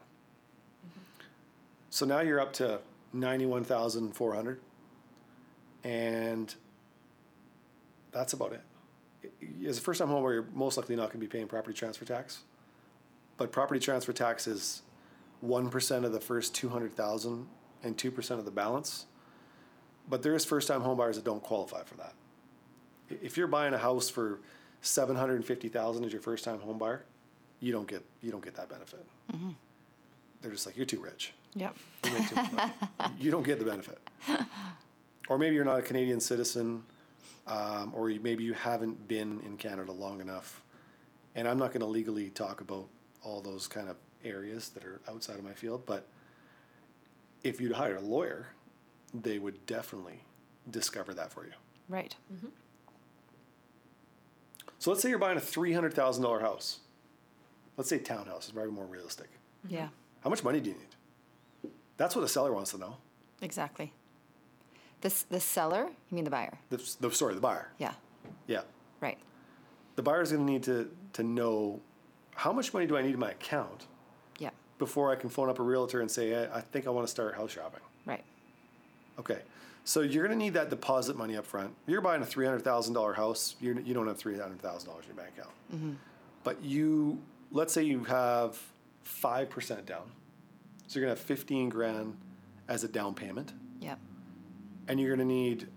Mm-hmm. So now you're up to ninety-one thousand four hundred, and that's about it. As a first-time homeowner, you're most likely not going to be paying property transfer tax, but property transfer tax is one percent of the first two hundred thousand and two percent of the balance. But there is first-time homebuyers that don't qualify for that. If you're buying a house for seven hundred and fifty thousand as your first-time homebuyer, you don't get you don't get that benefit. They're just like you're too rich. Yep. You make too much money. You don't get the benefit. Or maybe you're not a Canadian citizen, um, or you, maybe you haven't been in Canada long enough. And I'm not going to legally talk about all those kind of areas that are outside of my field, but if you'd hire a lawyer, they would definitely discover that for you. Right. So let's say you're buying a $300,000 house. Let's say townhouse is probably more realistic. Yeah. How much money do you need? That's what the seller wants to know. Exactly. The the seller, you mean the buyer? The, the sorry, the buyer. Yeah. Yeah. Right. The buyer's going to need to to know how much money do I need in my account Yeah. before I can phone up a realtor and say I, I think I want to start house shopping. Right. Okay. So you're going to need that deposit money up front. You're buying a three hundred thousand dollar house. You're, you don't have three hundred thousand dollars in your bank account. Mm-hmm. But you, let's say you have five percent down, so you're going to have fifteen grand as a down payment. Yep. and you're going to need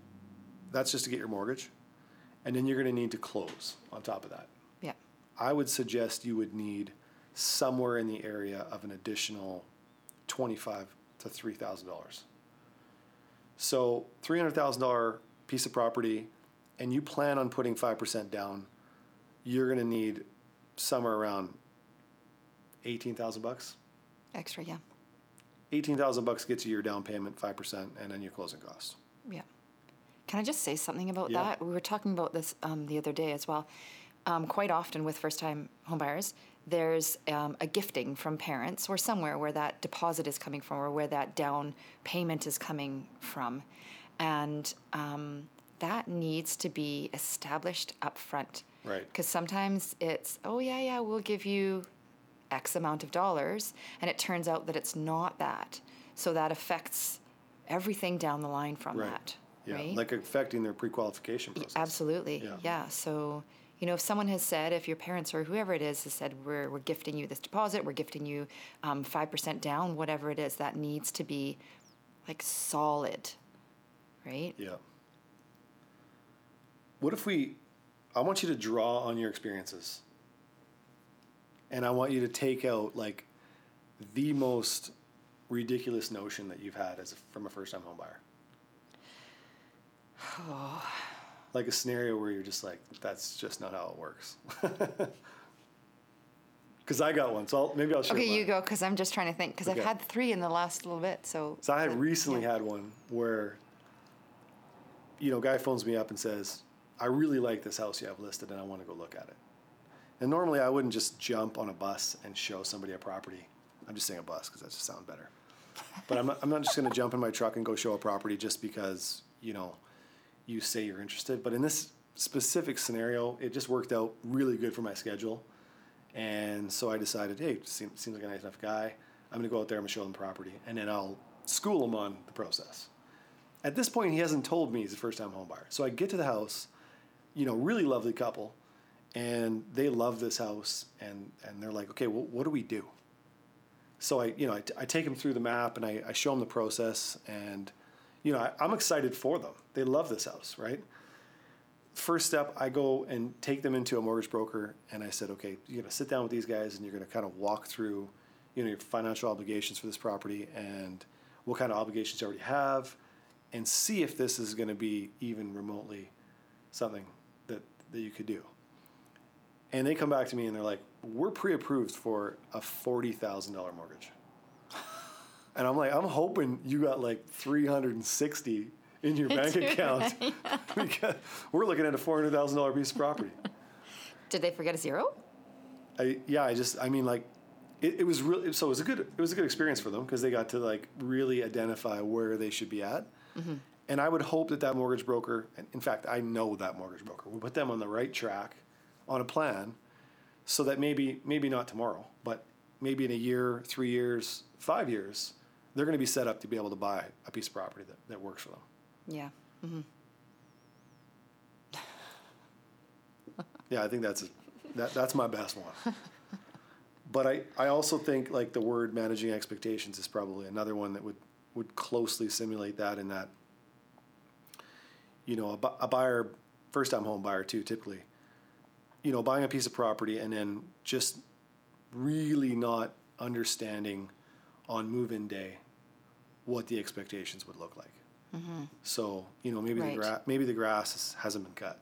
that's just to get your mortgage and then you're going to need to close on top of that Yep. i would suggest you would need somewhere in the area of an additional twenty-five to three thousand dollars. So three hundred thousand dollar piece of property, and you plan on putting five percent down, you're gonna need somewhere around eighteen thousand bucks. Extra, yeah. Eighteen thousand bucks gets you your down payment, five percent, and then your closing costs. Yeah. Can I just say something about Yeah. that? We were talking about this um, the other day as well. Um, quite often with first time homebuyers, there's um, a gifting from parents or somewhere where that deposit is coming from or where that down payment is coming from. And um, that needs to be established up front. Right. Because sometimes it's, oh, yeah, yeah, we'll give you X amount of dollars. And it turns out that it's not that. So that affects everything down the line from Right. that. Yeah, right? like affecting their pre-qualification process. Absolutely. Yeah. Yeah. So, you know, if someone has said, if your parents or whoever it is has said, we're, we're gifting you this deposit, we're gifting you um, 5% down, whatever it is, that needs to be like solid, right? Yeah. What if we, I want you to draw on your experiences. And I want you to take out like the most ridiculous notion that you've had as a, from a first time home buyer. Like a scenario where you're just like, that's just not how it works. Because I got one, so I'll, maybe I'll share Okay, mine. you go, because I'm just trying to think, because Okay. I've had three in the last little bit. So, So I had recently yeah. had one where, you know, guy phones me up and says, "I really like this house you have listed, and I want to go look at it." And normally I wouldn't just jump on a bus and show somebody a property. I'm just saying a bus because that just sounds better. But I'm not, I'm not just going to jump in my truck and go show a property just because you know you say you're interested. But in this specific scenario, it just worked out really good for my schedule. And so I decided, hey, seems, like a nice enough guy. I'm going to go out there, I'm going to show him the property, and then I'll school him on the process. At this point, he hasn't told me he's a first time homebuyer. So I get to the house, you know, really lovely couple, and they love this house, and, and they're like, okay, well, what do we do? So I, you know, I, I take him through the map and I, I show him the process, and, you know, I, I'm excited for them. They love this house, right? first step, I go and take them into a mortgage broker, and I said, okay, you're gonna sit down with these guys, and you're gonna kind of walk through, you know, your financial obligations for this property, and what kind of obligations you already have, and see if this is gonna be even remotely something that that you could do. And they come back to me and they're like, we're pre-approved for a forty thousand dollar mortgage. And I'm like, I'm hoping you got like 360 in your bank account. because we're looking at a $400,000 piece of property. Did they forget a zero? I, yeah, I just, I mean, like, it, it was really, so it was a good, it was a good experience for them because they got to like really identify where they should be at. Mm-hmm. And I would hope that that mortgage broker, and in fact, I know that mortgage broker, will put them on the right track on a plan so that maybe, maybe not tomorrow, but maybe in a year, three years, five years, they're going to be set up to be able to buy a piece of property that, that works for them. Yeah. Mm-hmm. Yeah, I think that's that, that's my best one. but I, I also think like the word managing expectations is probably another one that would, would closely simulate that in that you know a, a buyer first time home buyer too typically you know buying a piece of property and then just really not understanding on move in day what the expectations would look like mm-hmm. so you know maybe Right. the gra- maybe the grass is, hasn't been cut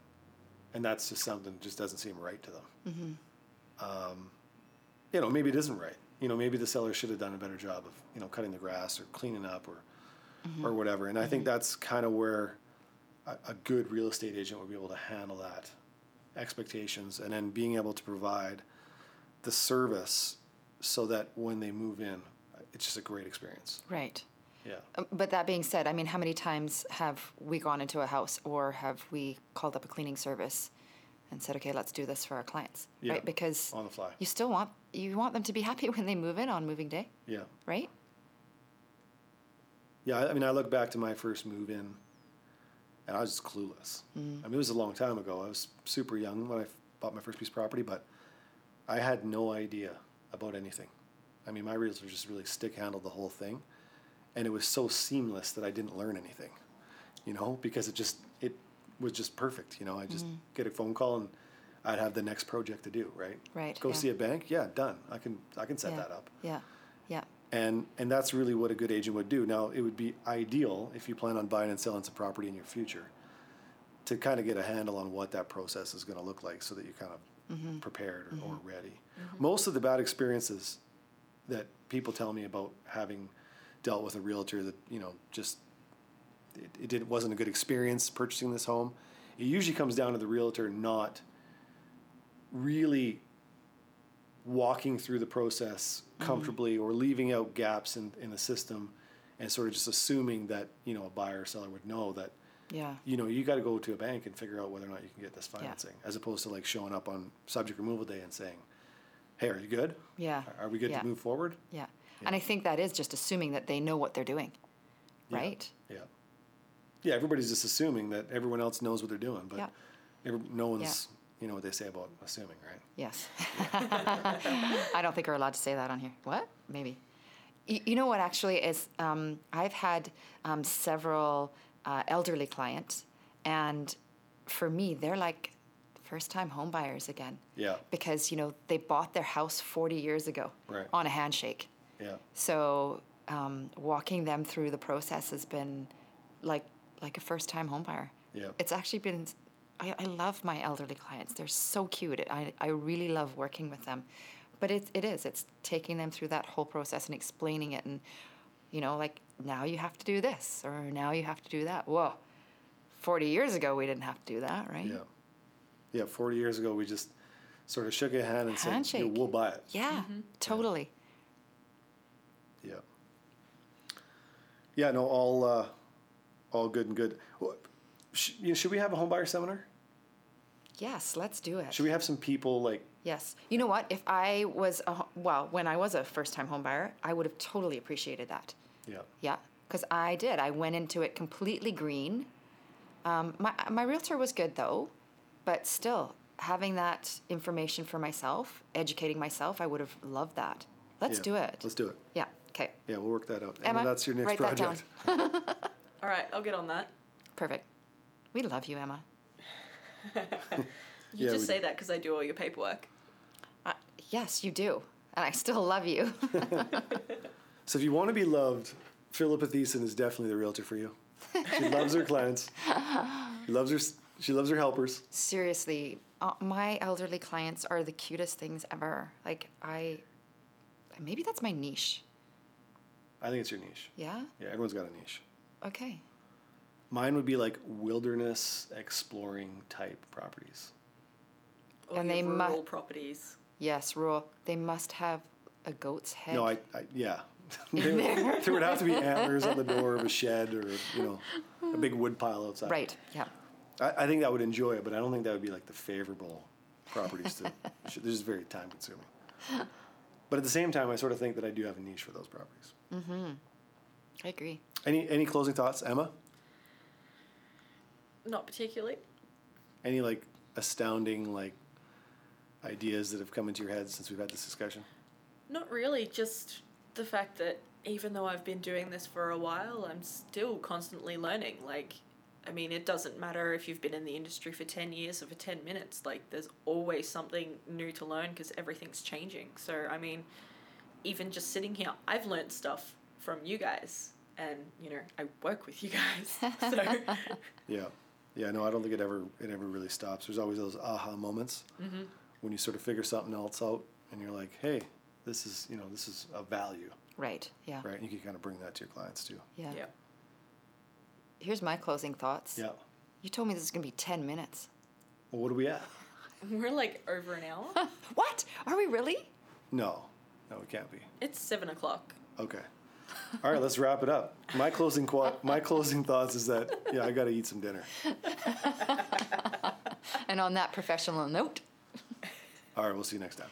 and that's just something that just doesn't seem right to them. Mm-hmm. Um, you know, maybe it isn't right. You know, maybe the seller should have done a better job of you know cutting the grass or cleaning up or mm-hmm. or whatever. And I think that's kind of where a, a good real estate agent would be able to handle that expectations and then being able to provide the service so that when they move in, it's just a great experience. Right. Yeah. Um, But that being said, I mean, how many times have we gone into a house or have we called up a cleaning service and said, okay, let's do this for our clients, Yeah, right? Because on the fly. you still want you want them to be happy when they move in on moving day, Yeah. right? Yeah, I mean, I look back to my first move in, and I was just clueless. I mean, it was a long time ago. I was super young when I bought my first piece of property, but I had no idea about anything. I mean, my realtor just really stick handled the whole thing, and it was so seamless that I didn't learn anything, you know, because it just it was just perfect. You know, I just mm. get a phone call and I'd have the next project to do. Right. Right, Go yeah. see a bank. Yeah, done. I can I can set yeah. that up. Yeah. Yeah. And, and that's really what a good agent would do. Now, it would be ideal if you plan on buying and selling some property in your future to kind of get a handle on what that process is going to look like so that you're kind of mm-hmm. prepared or, or mm-hmm. ready. Mm-hmm. Most of the bad experiences that people tell me about having dealt with a realtor that, you know, just it, it did, wasn't a good experience purchasing this home, it usually comes down to the realtor not really walking through the process mm-hmm. comfortably or leaving out gaps in, in the system and sort of just assuming that, you know, a buyer or seller would know that, Yeah. you know, you got to go to a bank and figure out whether or not you can get this financing, as opposed to like showing up on subject removal day and saying, "Hey, are you good? Yeah. Are we good Yeah. to move forward?" Yeah. And I think that is just assuming that they know what they're doing, right? Yeah. Yeah. Everybody's just assuming that everyone else knows what they're doing, but Yeah. every, no one's, you know, what they say about assuming, right? Yes. I don't think we're allowed to say that on here. What? Maybe. You, you know what actually is? Um, I've had um, several uh, elderly clients, and for me, they're like first-time homebuyers again. Yeah. Because you know they bought their house 40 years ago Right. on a handshake. Yeah. So um, walking them through the process has been like like a first time homebuyer. Yeah. It's actually been. I, I love my elderly clients. They're so cute. I, I really love working with them. But it, it is. It's taking them through that whole process and explaining it. And, you know, like, now you have to do this or now you have to do that. Whoa. 40 years ago, we didn't have to do that, right? Yeah. Yeah. 40 years ago, we just sort of shook a hand and said, "Yeah, we'll buy it. Yeah, totally. Yeah. Yeah, no, all, uh, all good and good. Wha- sh- you know, should we have a home buyer seminar? Yes, let's do it. Should we have some people like, Yes. You know what? If I was, a, well, when I was a first time homebuyer, I would have totally appreciated that. yeah, Yeah. Because I did. I went into it completely green. Um, my, my realtor was good though, but still, having that information for myself, educating myself, I would have loved that. Let's Yeah, do it. Let's do it. Yeah. Okay. Yeah, we'll work that out. Emma, Emma, that's your next write that down. project. All right, I'll get on that. Perfect. We love you, Emma. You Yeah, just we say that because I do all your paperwork. Uh, yes, you do. And I still love you. So if you want to be loved, Philippa Thiessen is definitely the realtor for you. She loves her clients. She loves her. She loves her helpers. Seriously, uh, my elderly clients are the cutest things ever. Like, I, maybe that's my niche. I think it's your niche. Yeah? Yeah, everyone's got a niche. Okay. Mine would be like wilderness exploring type properties. All And your they mu- rural properties. Yes, rural. They must have a goat's head. No, I, I yeah. there, there would have to be antlers on the door of a shed or you know a big wood pile outside. Right. Yeah. I, I think I would enjoy it, but I don't think that would be like the favorable properties to. They're just very time consuming. But at the same time, I sort of think that I do have a niche for those properties. Mm-hmm. I agree. Any any closing thoughts, Emma? Not particularly. Any like astounding like ideas that have come into your head since we've had this discussion? Not really. Just the fact that even though I've been doing this for a while, I'm still constantly learning. Like, I mean, it doesn't matter if you've been in the industry for 10 years or for 10 minutes. Like, there's always something new to learn because everything's changing. So, I mean, even just sitting here, I've learned stuff from you guys. And, you know, I work with you guys. So, Yeah, yeah. No, I don't think it ever it ever really stops. There's always those aha moments mm-hmm. when you sort of figure something else out, and you're like, hey, this is you know this is a value, Right. Yeah. right? And you can kind of bring that to your clients too. Yeah. yeah. Here's my closing thoughts. Yeah. You told me this is going to be 10 minutes. Well, what are we at? We're like over an hour. What? Are we really? No, no, it can't be. it's seven o'clock. Okay. All right, let's wrap it up. My closing qua- my closing thoughts is that yeah, I got to eat some dinner. And on that professional note, All right, we'll see you next time.